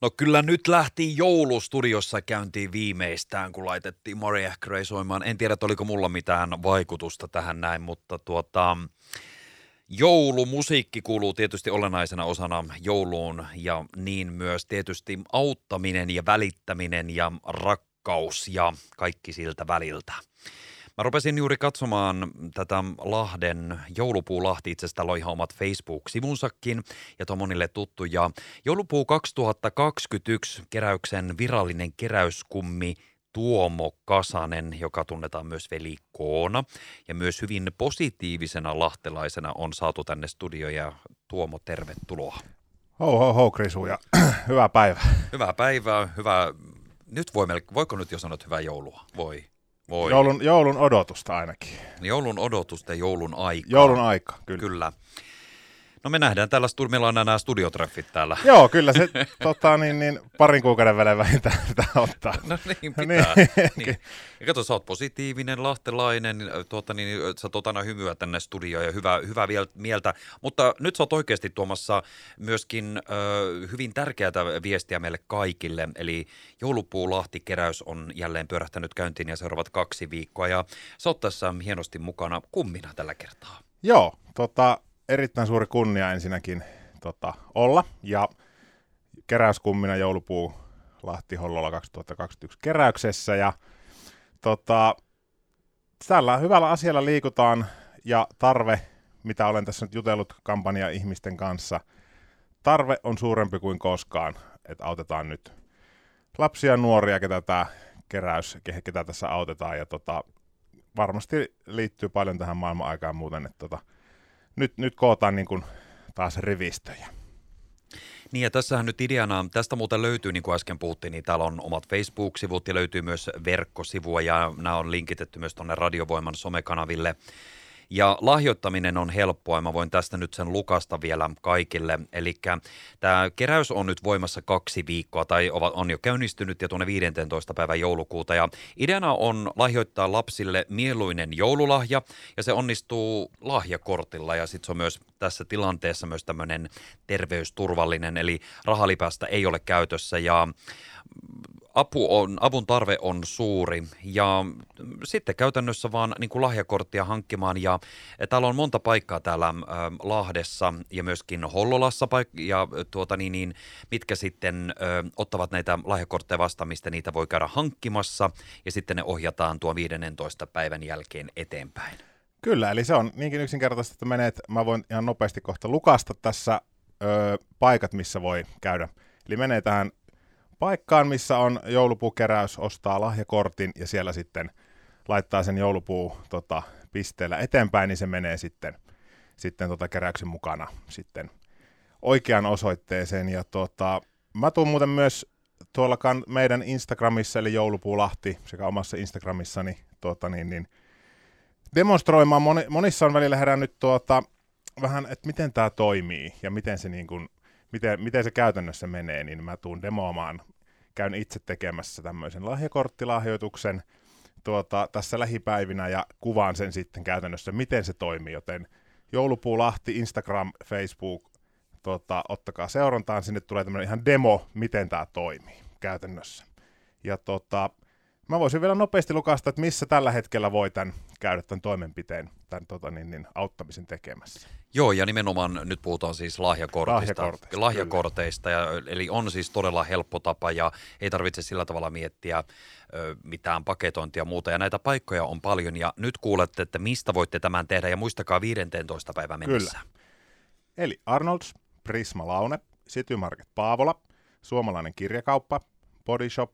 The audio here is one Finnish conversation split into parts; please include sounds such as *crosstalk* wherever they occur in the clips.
No kyllä nyt lähti joulustudiossa käyntiin viimeistään, kun laitettiin Mariah Carey soimaan. En tiedä, oliko mulla mitään vaikutusta tähän näin, mutta tuota, joulumusiikki kuuluu tietysti olennaisena osana jouluun ja niin myös tietysti auttaminen ja välittäminen ja rakkaus ja kaikki siltä väliltä. Mä rupesin juuri katsomaan tätä Lahden, Joulupuu Lahti itse asiassa ihan omat Facebook-sivunsakin ja tuo monille tuttu. Ja Joulupuu 2021 keräyksen virallinen keräyskummi Tuomo Kasanen, joka tunnetaan myös veli Koona ja myös hyvin positiivisena lahtelaisena on saatu tänne studioon ja Tuomo, tervetuloa. Ho, ho, ho, Krisu, ja *clears throat* hyvää päivää. Hyvää päivää, hyvää, nyt voi, voiko nyt jo sanoa, että hyvää joulua? Voi. Voi. Joulun, joulun odotusta ainakin. Joulun odotusta ja joulun aika. Joulun aika, kyllä. Kyllä. No me nähdään täällä, meillä on nämä studiotreffit täällä. *laughs* Joo, kyllä se tota, niin, niin, parin kuukauden välein vähintään pitää ottaa. No niin, pitää. niin. niin. Ja kato, sä oot positiivinen, lahtelainen, tuota, niin, sä tuot aina hymyä tänne studioon ja hyvää, hyvää mieltä. Mutta nyt sä oot oikeasti tuomassa myöskin ö, hyvin tärkeää viestiä meille kaikille. Eli Joulupuu Lahti-keräys on jälleen pyörähtänyt käyntiin ja seuraavat kaksi viikkoa. Ja sä oot tässä hienosti mukana kummina tällä kertaa. Joo, tota, erittäin suuri kunnia ensinnäkin tota, olla. Ja keräyskummina joulupuu Lahti Hollola 2021 keräyksessä. Ja tota, tällä hyvällä asialla liikutaan ja tarve, mitä olen tässä nyt jutellut kampanja ihmisten kanssa, tarve on suurempi kuin koskaan, että autetaan nyt lapsia nuoria, ketä tämä keräys, ketä tässä autetaan. Ja tota, varmasti liittyy paljon tähän maailman aikaan muuten, että tota, nyt, nyt kootaan niin kuin taas rivistöjä. Niin ja tässähän nyt ideana, tästä muuten löytyy, niin kuin äsken puhuttiin, niin täällä on omat Facebook-sivut ja löytyy myös verkkosivua ja nämä on linkitetty myös tuonne Radiovoiman somekanaville. Ja lahjoittaminen on helppoa ja mä voin tästä nyt sen lukasta vielä kaikille. Eli tämä keräys on nyt voimassa kaksi viikkoa tai on jo käynnistynyt ja tuonne 15. päivän joulukuuta. Ja ideana on lahjoittaa lapsille mieluinen joululahja ja se onnistuu lahjakortilla ja sitten se on myös tässä tilanteessa myös tämmöinen terveysturvallinen, eli rahalipästä ei ole käytössä ja apu on, avun tarve on suuri ja sitten käytännössä vaan niin kuin lahjakorttia hankkimaan ja täällä on monta paikkaa täällä äh, Lahdessa ja myöskin Hollolassa paik- ja tuota niin, niin, mitkä sitten äh, ottavat näitä lahjakortteja vastaan, mistä niitä voi käydä hankkimassa ja sitten ne ohjataan tuon 15 päivän jälkeen eteenpäin. Kyllä, eli se on niinkin yksinkertaista, että menet, mä voin ihan nopeasti kohta lukasta tässä ö, paikat, missä voi käydä. Eli menee tähän paikkaan, missä on joulupuukeräys, ostaa lahjakortin ja siellä sitten laittaa sen joulupuu tota, pisteellä eteenpäin, niin se menee sitten, sitten tota keräyksen mukana sitten oikeaan osoitteeseen. Ja tota, mä tuun muuten myös tuolla meidän Instagramissa, eli joulupuulahti, sekä omassa Instagramissani tota, niin, niin, demonstroimaan. Moni, monissa on välillä herännyt tuota, vähän, että miten tämä toimii ja miten se niin kuin, miten, miten se käytännössä menee, niin mä tuun demoamaan, käyn itse tekemässä tämmöisen lahjakorttilahjoituksen tuota, tässä lähipäivinä ja kuvaan sen sitten käytännössä, miten se toimii, joten Joulupuu Lahti, Instagram, Facebook, tuota, ottakaa seurantaan, sinne tulee tämmöinen ihan demo, miten tämä toimii käytännössä. Ja tota, Mä voisin vielä nopeasti lukasta, että missä tällä hetkellä voi tämän, käydä tämän toimenpiteen, tämän tota, niin, niin, auttamisen tekemässä. Joo, ja nimenomaan nyt puhutaan siis lahjakortista, lahjakorteista, lahjakorteista ja, eli on siis todella helppo tapa ja ei tarvitse sillä tavalla miettiä ö, mitään paketointia ja muuta. Ja näitä paikkoja on paljon ja nyt kuulette, että mistä voitte tämän tehdä ja muistakaa 15 päivän mennessä. Kyllä. Eli Arnolds, Prisma Laune, City Market Paavola, Suomalainen kirjakauppa, Body Shop,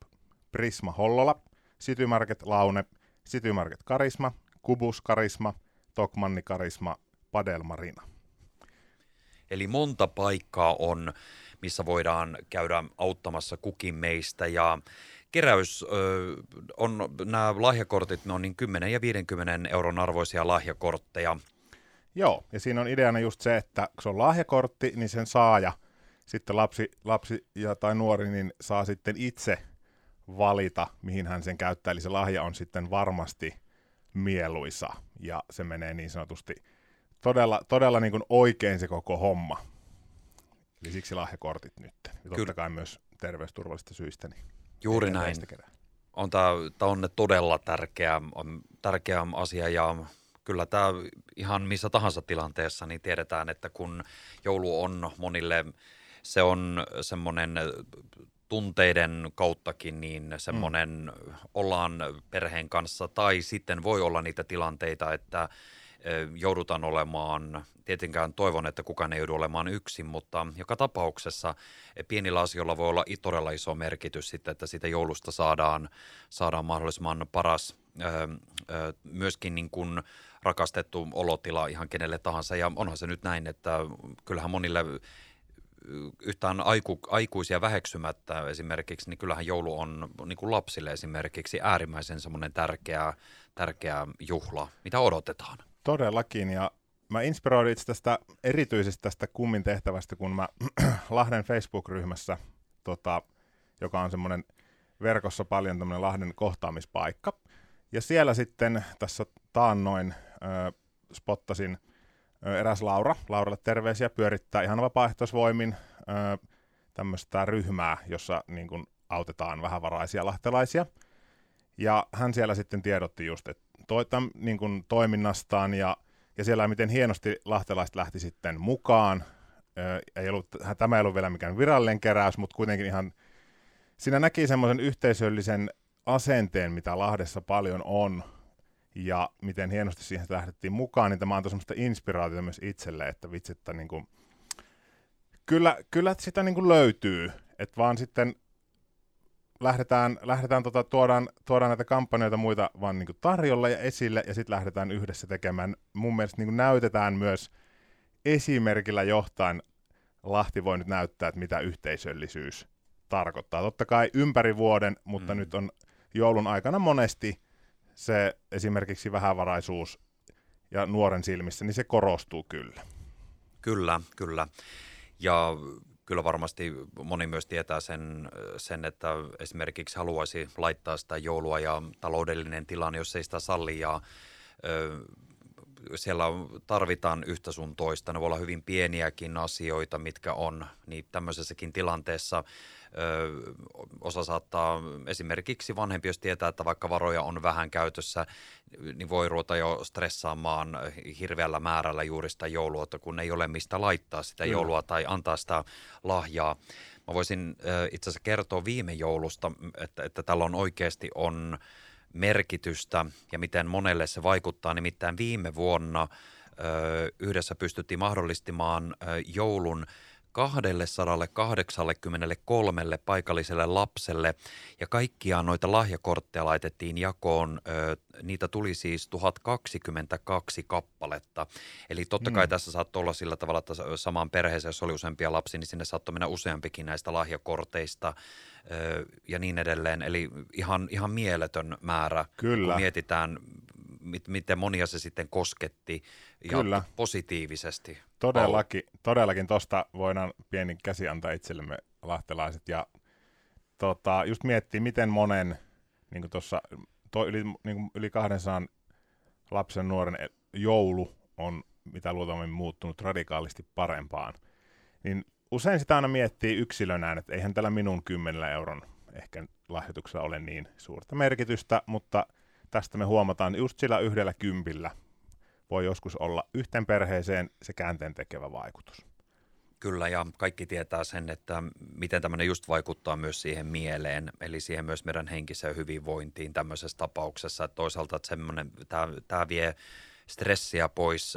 Prisma Hollola – City Market Laune, City Market Karisma, Kubus Karisma, Tokmanni Karisma, Padel Marina. Eli monta paikkaa on, missä voidaan käydä auttamassa kukin meistä ja keräys ö, on, nämä lahjakortit, ne on niin 10 ja 50 euron arvoisia lahjakortteja. Joo, ja siinä on ideana just se, että kun se on lahjakortti, niin sen saaja, sitten lapsi, lapsi ja tai nuori, niin saa sitten itse valita, mihin hän sen käyttää. Eli se lahja on sitten varmasti mieluisa ja se menee niin sanotusti todella, todella niin kuin oikein se koko homma. Eli siksi lahjakortit nyt. Ja totta kai myös terveysturvallisista syistä. Niin Juuri näin. On tämä, tämä on todella tärkeä, on tärkeä asia ja kyllä tämä ihan missä tahansa tilanteessa, niin tiedetään, että kun joulu on monille, se on semmoinen tunteiden kauttakin niin semmoinen mm. ollaan perheen kanssa tai sitten voi olla niitä tilanteita, että joudutaan olemaan, tietenkään toivon, että kukaan ei joudu olemaan yksin, mutta joka tapauksessa pienillä asioilla voi olla todella iso merkitys sitten, että siitä joulusta saadaan, saadaan mahdollisimman paras myöskin niin kuin rakastettu olotila ihan kenelle tahansa. Ja onhan se nyt näin, että kyllähän monille yhtään aiku, aikuisia väheksymättä esimerkiksi, niin kyllähän joulu on niin kuin lapsille esimerkiksi äärimmäisen semmoinen tärkeä, tärkeä juhla, mitä odotetaan. Todellakin, ja mä inspiroidin itse tästä erityisesti tästä kummin tehtävästä, kun mä *clears throat* Lahden Facebook-ryhmässä, tota, joka on semmoinen verkossa paljon tämmöinen Lahden kohtaamispaikka, ja siellä sitten tässä taannoin äh, spottasin eräs Laura, Lauralle terveisiä, pyörittää ihan vapaaehtoisvoimin tämmöistä ryhmää, jossa niin kuin, autetaan vähävaraisia lahtelaisia. Ja hän siellä sitten tiedotti just, että toi, täm, niin kuin, toiminnastaan ja, ja siellä miten hienosti lahtelaiset lähti sitten mukaan. Ö, ei ollut, tämä ei ollut vielä mikään virallinen keräys, mutta kuitenkin ihan siinä näki semmoisen yhteisöllisen asenteen, mitä Lahdessa paljon on, ja miten hienosti siihen lähdettiin mukaan, niin tämä antoi semmoista inspiraatiota myös itselle, että vitsi, että niin kuin, kyllä, kyllä sitä niin kuin löytyy, että vaan sitten lähdetään, lähdetään tota, tuodaan, tuodaan näitä kampanjoita muita vaan niin tarjolla ja esille, ja sitten lähdetään yhdessä tekemään. Mun mielestä niin näytetään myös esimerkillä johtain, Lahti voi nyt näyttää, että mitä yhteisöllisyys tarkoittaa. Totta kai ympäri vuoden, mutta mm. nyt on joulun aikana monesti se esimerkiksi vähävaraisuus ja nuoren silmissä, niin se korostuu kyllä. Kyllä, kyllä. Ja kyllä varmasti moni myös tietää sen, sen, että esimerkiksi haluaisi laittaa sitä joulua ja taloudellinen tilanne, jos ei sitä salli ja ö, siellä tarvitaan yhtä sun toista. Ne voi olla hyvin pieniäkin asioita, mitkä on, niin tämmöisessäkin tilanteessa ö, osa saattaa esimerkiksi vanhempi, jos tietää, että vaikka varoja on vähän käytössä, niin voi ruveta jo stressaamaan hirveällä määrällä juuri sitä joulua, kun ei ole mistä laittaa sitä joulua tai antaa sitä lahjaa. Mä voisin itse asiassa kertoa viime joulusta, että, että tällä on oikeasti on merkitystä ja miten monelle se vaikuttaa. Nimittäin viime vuonna yhdessä pystyttiin mahdollistamaan joulun 283 paikalliselle lapselle ja kaikkiaan noita lahjakortteja laitettiin jakoon. Niitä tuli siis 1022 kappaletta. Eli totta kai mm. tässä saattoi olla sillä tavalla, että samaan perheeseen, jos oli useampia lapsia, niin sinne saattoi mennä useampikin näistä lahjakorteista ja niin edelleen. Eli ihan, ihan mieletön määrä, Kyllä. kun mietitään, miten monia se sitten kosketti ja Kyllä. positiivisesti. Todellakin, todellakin tuosta voidaan pieni käsi antaa itsellemme lahtelaiset ja tota, just miettiä, miten monen niin tuossa yli, niin yli 200 lapsen nuoren joulu on mitä luultavasti muuttunut radikaalisti parempaan. Niin usein sitä aina miettii yksilönä, että eihän tällä minun 10 euron ehkä lahjoituksella ole niin suurta merkitystä, mutta tästä me huomataan just sillä yhdellä kympillä voi joskus olla yhteen perheeseen se käänteen tekevä vaikutus. Kyllä, ja kaikki tietää sen, että miten tämmöinen just vaikuttaa myös siihen mieleen, eli siihen myös meidän henkiseen hyvinvointiin tämmöisessä tapauksessa. Että toisaalta että semmoinen, tämä, tämä vie stressiä pois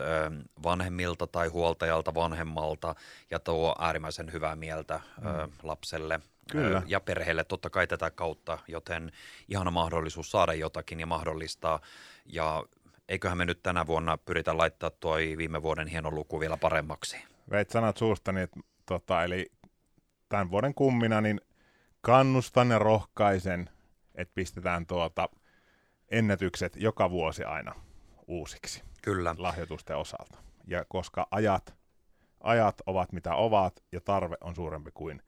vanhemmilta tai huoltajalta vanhemmalta ja tuo äärimmäisen hyvää mieltä mm. lapselle Kyllä. ja perheelle totta kai tätä kautta, joten ihana mahdollisuus saada jotakin ja mahdollistaa. Ja eiköhän me nyt tänä vuonna pyritä laittaa tuo viime vuoden hieno luku vielä paremmaksi. Veit sanat suustani, että tota, eli tämän vuoden kummina niin kannustan ja rohkaisen, että pistetään tuota ennätykset joka vuosi aina uusiksi. Kyllä. Lahjoitusten osalta. Ja koska ajat, ajat ovat mitä ovat ja tarve on suurempi kuin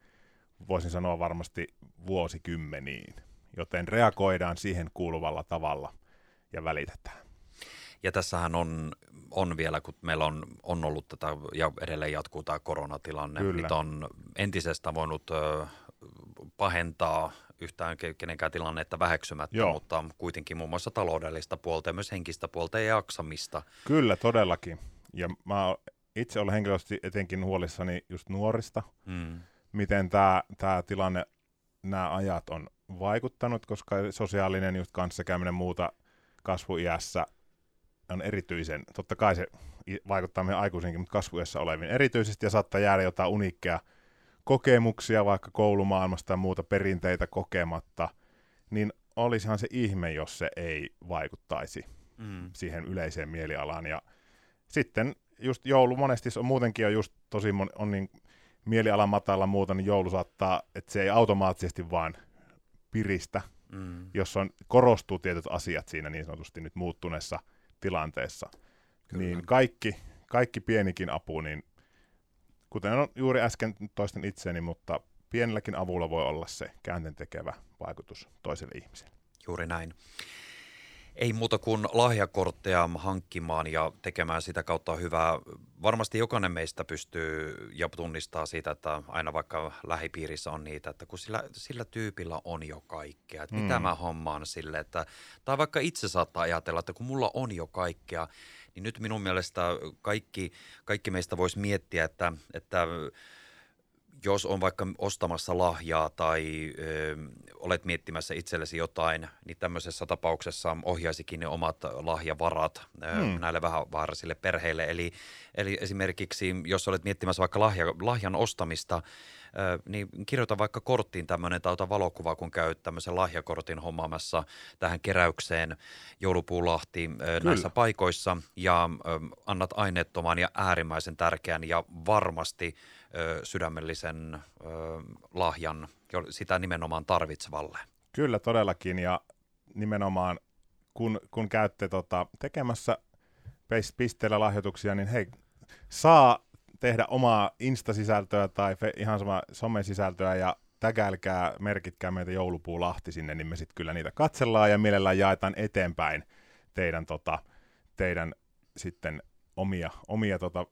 voisin sanoa varmasti vuosikymmeniin, joten reagoidaan siihen kuuluvalla tavalla ja välitetään. Ja tässähän on, on vielä, kun meillä on, on ollut tätä ja edelleen jatkuu tämä koronatilanne, Kyllä. niin on entisestään voinut ö, pahentaa yhtään kenenkään tilannetta väheksymättä, Joo. mutta kuitenkin muun muassa taloudellista puolta ja myös henkistä puolta ja jaksamista. Kyllä, todellakin. Ja mä itse olen henkilöisesti etenkin huolissani just nuorista, Mm. Miten tämä tää tilanne, nämä ajat on vaikuttanut, koska sosiaalinen just kanssakäyminen muuta kasvuiässä on erityisen, totta kai se vaikuttaa meidän aikuisenkin, mutta kasvuiässä oleviin erityisesti ja saattaa jäädä jotain uniikkeja kokemuksia vaikka koulumaailmasta tai muuta perinteitä kokematta, niin olisihan se ihme, jos se ei vaikuttaisi Mm. siihen yleiseen mielialaan. Ja sitten just joulu monesti on muutenkin on just tosi mon, on niin mieliala matala muuta, niin joulu saattaa, että se ei automaattisesti vaan piristä, Mm. jos on, korostuu tietyt asiat siinä niin sanotusti nyt muuttuneessa tilanteessa. Kyllä. Niin kaikki, kaikki pienikin apu, niin kuten on juuri äsken toisten itseeni, mutta pienelläkin avulla voi olla se käänteen tekevä vaikutus toiselle ihmiselle. Juuri näin. Ei muuta kuin lahjakortteja hankkimaan ja tekemään sitä kautta hyvää. Varmasti jokainen meistä pystyy ja tunnistaa siitä, että aina vaikka lähipiirissä on niitä, että kun sillä, sillä tyypillä on jo kaikkea, että mitä Mm. mä hommaan sille, että, tai vaikka itse saattaa ajatella, että kun mulla on jo kaikkea, niin nyt minun mielestä kaikki, kaikki meistä voisi miettiä, että, että jos on vaikka ostamassa lahjaa tai ö, olet miettimässä itsellesi jotain, niin tämmöisessä tapauksessa ohjaisikin ne omat lahjavarat ö, Hmm. näille vähävaarasille perheille. Eli, eli esimerkiksi, jos olet miettimässä vaikka lahja, lahjan ostamista, ö, niin kirjoita vaikka korttiin tämmöinen tai ota valokuva, kun käyt tämmöisen lahjakortin hommaamassa tähän keräykseen joulupuulahti ö, näissä paikoissa ja ö, annat aineettoman ja äärimmäisen tärkeän ja varmasti ö, sydämellisen ö, lahjan sitä nimenomaan tarvitsevalle. Kyllä todellakin ja nimenomaan kun, kun käytte tota, tekemässä pis- pisteellä lahjoituksia, niin hei, saa tehdä omaa Insta-sisältöä tai fe, ihan sama somesisältöä ja tägälkää, merkitkää meitä joulupuulahti sinne, niin me sitten kyllä niitä katsellaan ja mielellään jaetaan eteenpäin teidän, tota, teidän sitten omia, omia tota,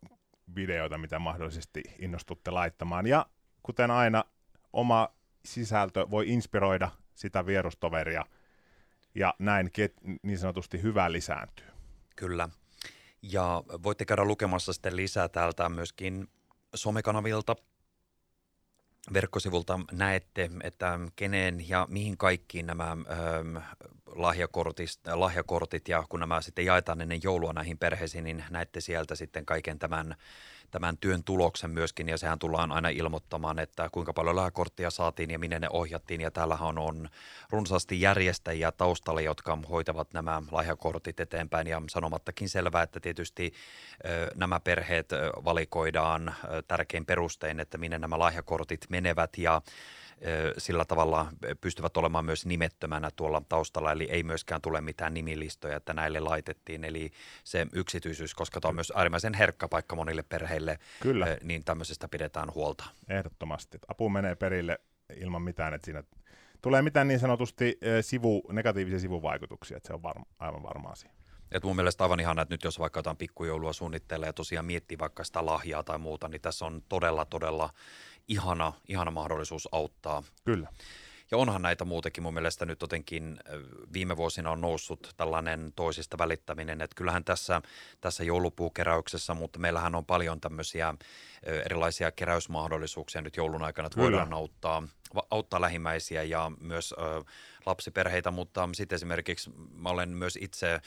videoita, mitä mahdollisesti innostutte laittamaan. Ja kuten aina, oma sisältö voi inspiroida sitä vierustoveria ja näin niin sanotusti hyvä lisääntyy. Kyllä. Ja voitte käydä lukemassa sitten lisää täältä myöskin somekanavilta. Verkkosivulta näette, että kenen ja mihin kaikkiin nämä ö, lahjakortit, lahjakortit ja kun nämä sitten jaetaan ennen joulua näihin perheisiin, niin näette sieltä sitten kaiken tämän, tämän työn tuloksen myöskin ja sehän tullaan aina ilmoittamaan, että kuinka paljon lahjakorttia saatiin ja minne ne ohjattiin. Ja täällähän on runsaasti järjestäjiä taustalla, jotka hoitavat nämä lahjakortit eteenpäin. Ja sanomattakin selvää, että tietysti nämä perheet valikoidaan tärkein perustein, että minne nämä lahjakortit menevät. Ja sillä tavalla pystyvät olemaan myös nimettömänä tuolla taustalla, eli ei myöskään tule mitään nimilistoja, että näille laitettiin. Eli se yksityisyys, koska tämä on myös äärimmäisen herkkä paikka monille perheille, Kyllä, niin tämmöisestä pidetään huolta. ehdottomasti. Apu menee perille ilman mitään, että siinä tulee mitään niin sanotusti sivu, negatiivisia sivuvaikutuksia, että se on varma, aivan varma asia. Et mun mielestä aivan ihana, että nyt jos vaikka jotain pikkujoulua suunnittelee ja tosiaan miettii vaikka sitä lahjaa tai muuta, niin tässä on todella, todella ihana, ihana mahdollisuus auttaa. Kyllä, Ja onhan näitä muutenkin mun mielestä nyt jotenkin viime vuosina on noussut tällainen toisista välittäminen, että kyllähän tässä, tässä joulupuukeräyksessä, mutta meillähän on paljon tämmöisiä erilaisia keräysmahdollisuuksia nyt joulun aikana, että Kyllä. voidaan auttaa, auttaa lähimmäisiä ja myös ö, lapsiperheitä, mutta sitten esimerkiksi mä olen myös itse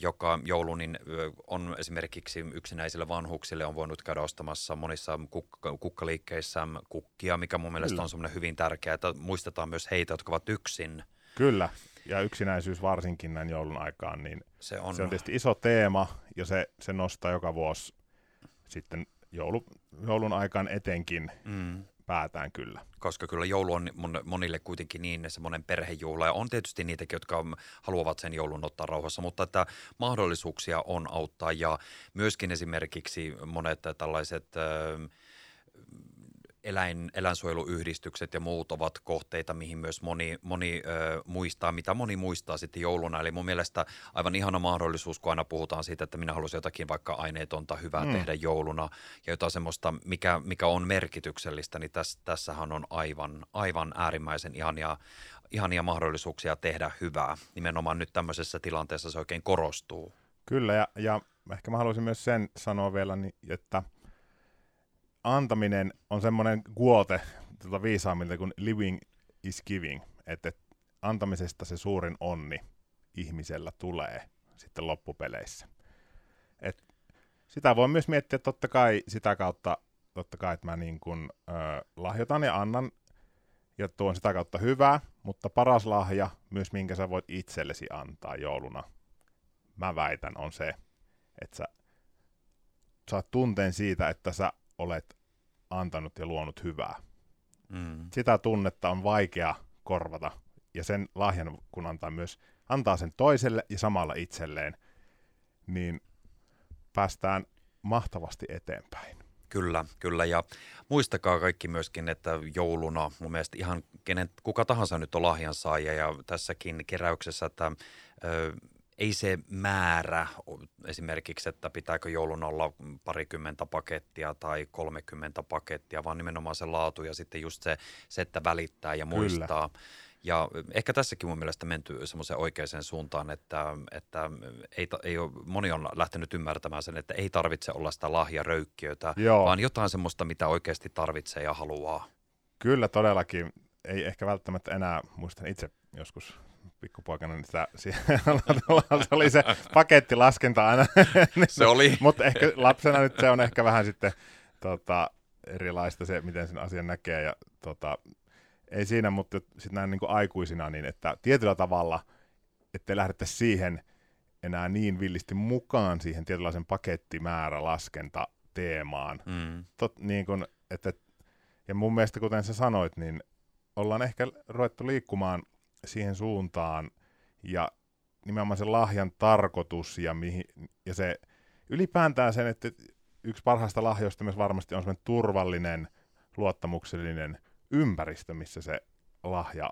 joka joulu ö, on esimerkiksi yksinäisille vanhuksille on voinut käydä ostamassa monissa kukka, kukkaliikkeissä kukkia, mikä mun mielestä Kyllä. on semmoinen hyvin tärkeää, että muistetaan myös heitä, jotka ovat yksin. kyllä. Ja yksinäisyys varsinkin näin joulun aikaan, niin Se on, se on tietysti iso teema ja se, se nostaa joka vuosi sitten joulu, joulun aikaan etenkin mm, päätään kyllä. koska kyllä joulu on mon- monille kuitenkin niin semmoinen perhejuhla ja on tietysti niitäkin, jotka haluavat sen joulun ottaa rauhassa, mutta että mahdollisuuksia on auttaa ja myöskin esimerkiksi monet tällaiset ö, eläin, eläinsuojeluyhdistykset ja muut ovat kohteita, mihin myös moni, moni ö, muistaa, mitä moni muistaa sitten jouluna. Eli mun mielestä aivan ihana mahdollisuus, kun aina puhutaan siitä, että minä haluaisin jotakin vaikka aineetonta hyvää mm. tehdä jouluna ja jotain semmoista, mikä, mikä on merkityksellistä, niin täs, tässähän on aivan, aivan äärimmäisen ihania, ihania mahdollisuuksia tehdä hyvää. Nimenomaan nyt tämmöisessä tilanteessa se oikein korostuu. Kyllä, ja, ja ehkä mä haluaisin myös sen sanoa vielä, niin, että – antaminen on semmoinen kuote tuota viisaammilta kuin living is giving, että antamisesta se suurin onni ihmisellä tulee sitten loppupeleissä. Et sitä voi myös miettiä totta kai sitä kautta, totta kai, että mä niin kun, ö, lahjoitan ja annan ja tuon sitä kautta hyvää, mutta paras lahja myös, minkä sä voit itsellesi antaa jouluna, mä väitän, on se, että sä saat tunteen siitä, että sä olet antanut ja luonut hyvää. Mm. Sitä tunnetta on vaikea korvata, ja sen lahjan, kun antaa myös, antaa sen toiselle ja samalla itselleen, niin päästään mahtavasti eteenpäin. Kyllä, kyllä. Ja muistakaa kaikki myöskin, että jouluna mun mielestä ihan kenen, kuka tahansa nyt on lahjansaaja ja tässäkin keräyksessä, että ö, ei se määrä esimerkiksi, että pitääkö joulun olla parikymmentä pakettia tai 30 pakettia, vaan nimenomaan se laatu ja sitten just se, se että välittää ja muistaa. Kyllä. Ja ehkä tässäkin mun mielestä menty semmoiseen oikeaan suuntaan, että, että ei, ei ole, moni on lähtenyt ymmärtämään sen, että ei tarvitse olla sitä lahjaröykkiötä, Joo. vaan jotain semmoista, mitä oikeasti tarvitsee ja haluaa. Kyllä todellakin. Ei ehkä välttämättä enää, muistan itse joskus pikkupoikana, niin sitä, *laughs* se oli se pakettilaskenta aina. *laughs* se oli. Mutta ehkä lapsena nyt se on ehkä vähän sitten tota, erilaista se, miten sen asian näkee. Ja, tota, ei siinä, mutta sitten näin niin kuin aikuisina, niin että tietyllä tavalla, ettei lähdettäisi siihen enää niin villisti mukaan siihen tietynlaisen pakettimäärä laskenta teemaan. Mm. Tot, niin kun, että, ja mun mielestä, kuten sä sanoit, niin ollaan ehkä ruvettu liikkumaan siihen suuntaan ja nimenomaan se lahjan tarkoitus ja, mihin, ja se ylipäätään sen, että yksi parhaista lahjoista myös varmasti on semmoinen turvallinen, luottamuksellinen ympäristö, missä se lahja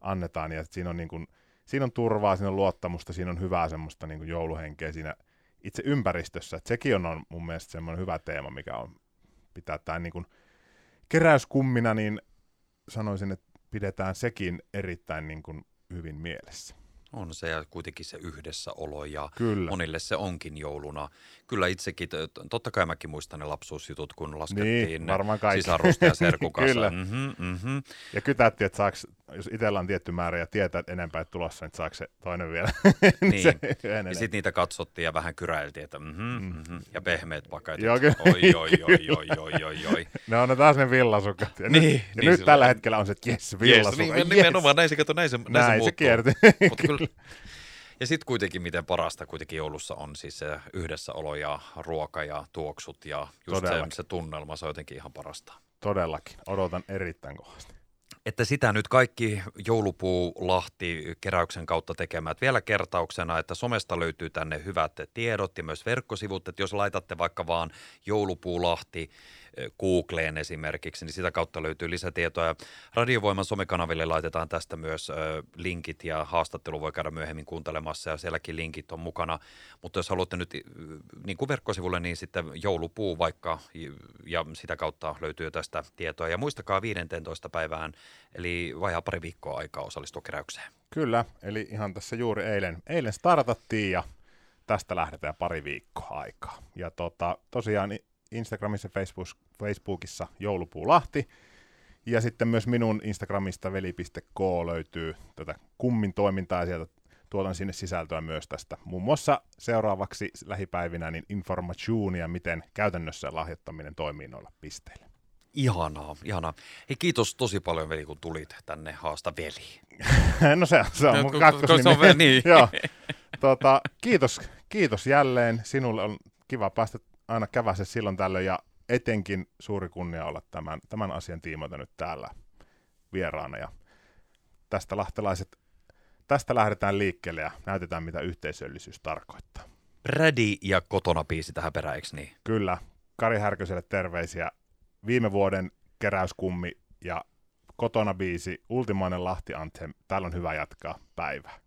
annetaan ja siinä on, niin kuin, siinä on turvaa, siinä on luottamusta, siinä on hyvää semmoista niin kuin jouluhenkeä siinä itse ympäristössä. Et sekin on, on mun mielestä semmoinen hyvä teema, mikä on pitää tämä niin kuin keräyskummina, niin sanoisin, että pidetään sekin erittäin niin kuin hyvin mielessä. On se ja kuitenkin se yhdessäolo ja Kyllä. monille se onkin jouluna. Kyllä itsekin, totta kai mäkin muistan ne lapsuusjutut, kun laskettiin niin, sisarusta ja serkukassa. *laughs* Kyllä. Mm-hmm, mm-hmm. Ja kytätti, että saaks, jos itsellä on tietty määrä ja tietää että enempää että tulossa, niin saako se toinen vielä. *laughs* niin. se ja sitten niitä katsottiin ja vähän kyräiltiin, että mm-hmm, mm-hmm. ja pehmeät paketit. Joo, kyllä. Oi, oi, oi, oi, oi, oi, oi. ne on ne taas ne villasukat. Ja niin, nyt, ja niin nyt tällä hetkellä on se, että jes, villasukat. Yes, niin, nimenomaan näin se, kato, näin se, näin, näin se, se kierti. *laughs* Ja sitten kuitenkin miten parasta kuitenkin joulussa on siis se yhdessäolo ja ruoka ja tuoksut ja just se, se tunnelma, se on jotenkin ihan parasta. Todellakin, odotan erittäin kovasti. Että sitä nyt kaikki joulupuu Lahti keräyksen kautta tekemät. Vielä kertauksena, että somesta löytyy tänne hyvät tiedot ja myös verkkosivut, että jos laitatte vaikka vaan joulupuu Lahti Googleen esimerkiksi, niin sitä kautta löytyy lisätietoja. Radiovoiman somekanaville laitetaan tästä myös linkit ja haastattelu voi käydä myöhemmin kuuntelemassa ja sielläkin linkit on mukana. Mutta jos haluatte nyt niin kuin verkkosivulle, niin sitten joulupuu vaikka ja sitä kautta löytyy tästä tietoa. Ja muistakaa 15. päivään, eli vajaa pari viikkoa aikaa osallistua keräykseen. Kyllä, eli ihan tässä juuri eilen, eilen startattiin ja tästä lähdetään pari viikkoa aikaa. Ja tota, tosiaan Instagramissa Facebook, Facebookissa Joulupuu Lahti. Ja sitten myös minun Instagramista veli.k löytyy tätä kummin toimintaa ja sieltä tuotan sinne sisältöä myös tästä. Muun muassa seuraavaksi lähipäivinä niin informatioonia, miten käytännössä lahjoittaminen toimii noilla pisteillä. Ihanaa, ihanaa. Hei, kiitos tosi paljon veli, kun tulit tänne haasta veli. *laughs* no se, se on no, mun kakkosnimi. Se on niin. *laughs* Joo. Tota, kiitos, kiitos jälleen. Sinulle on kiva päästä aina käväse silloin tällöin ja etenkin suuri kunnia olla tämän, tämän asian tiimoilta nyt täällä vieraana. Ja tästä lahtelaiset, tästä lähdetään liikkeelle ja näytetään, mitä yhteisöllisyys tarkoittaa. Brady ja kotona biisi tähän perään, niin? Kyllä. Kari Härköselle terveisiä. Viime vuoden keräyskummi ja kotona biisi Ultimainen Lahti Anthem. Täällä on hyvä jatkaa päivää.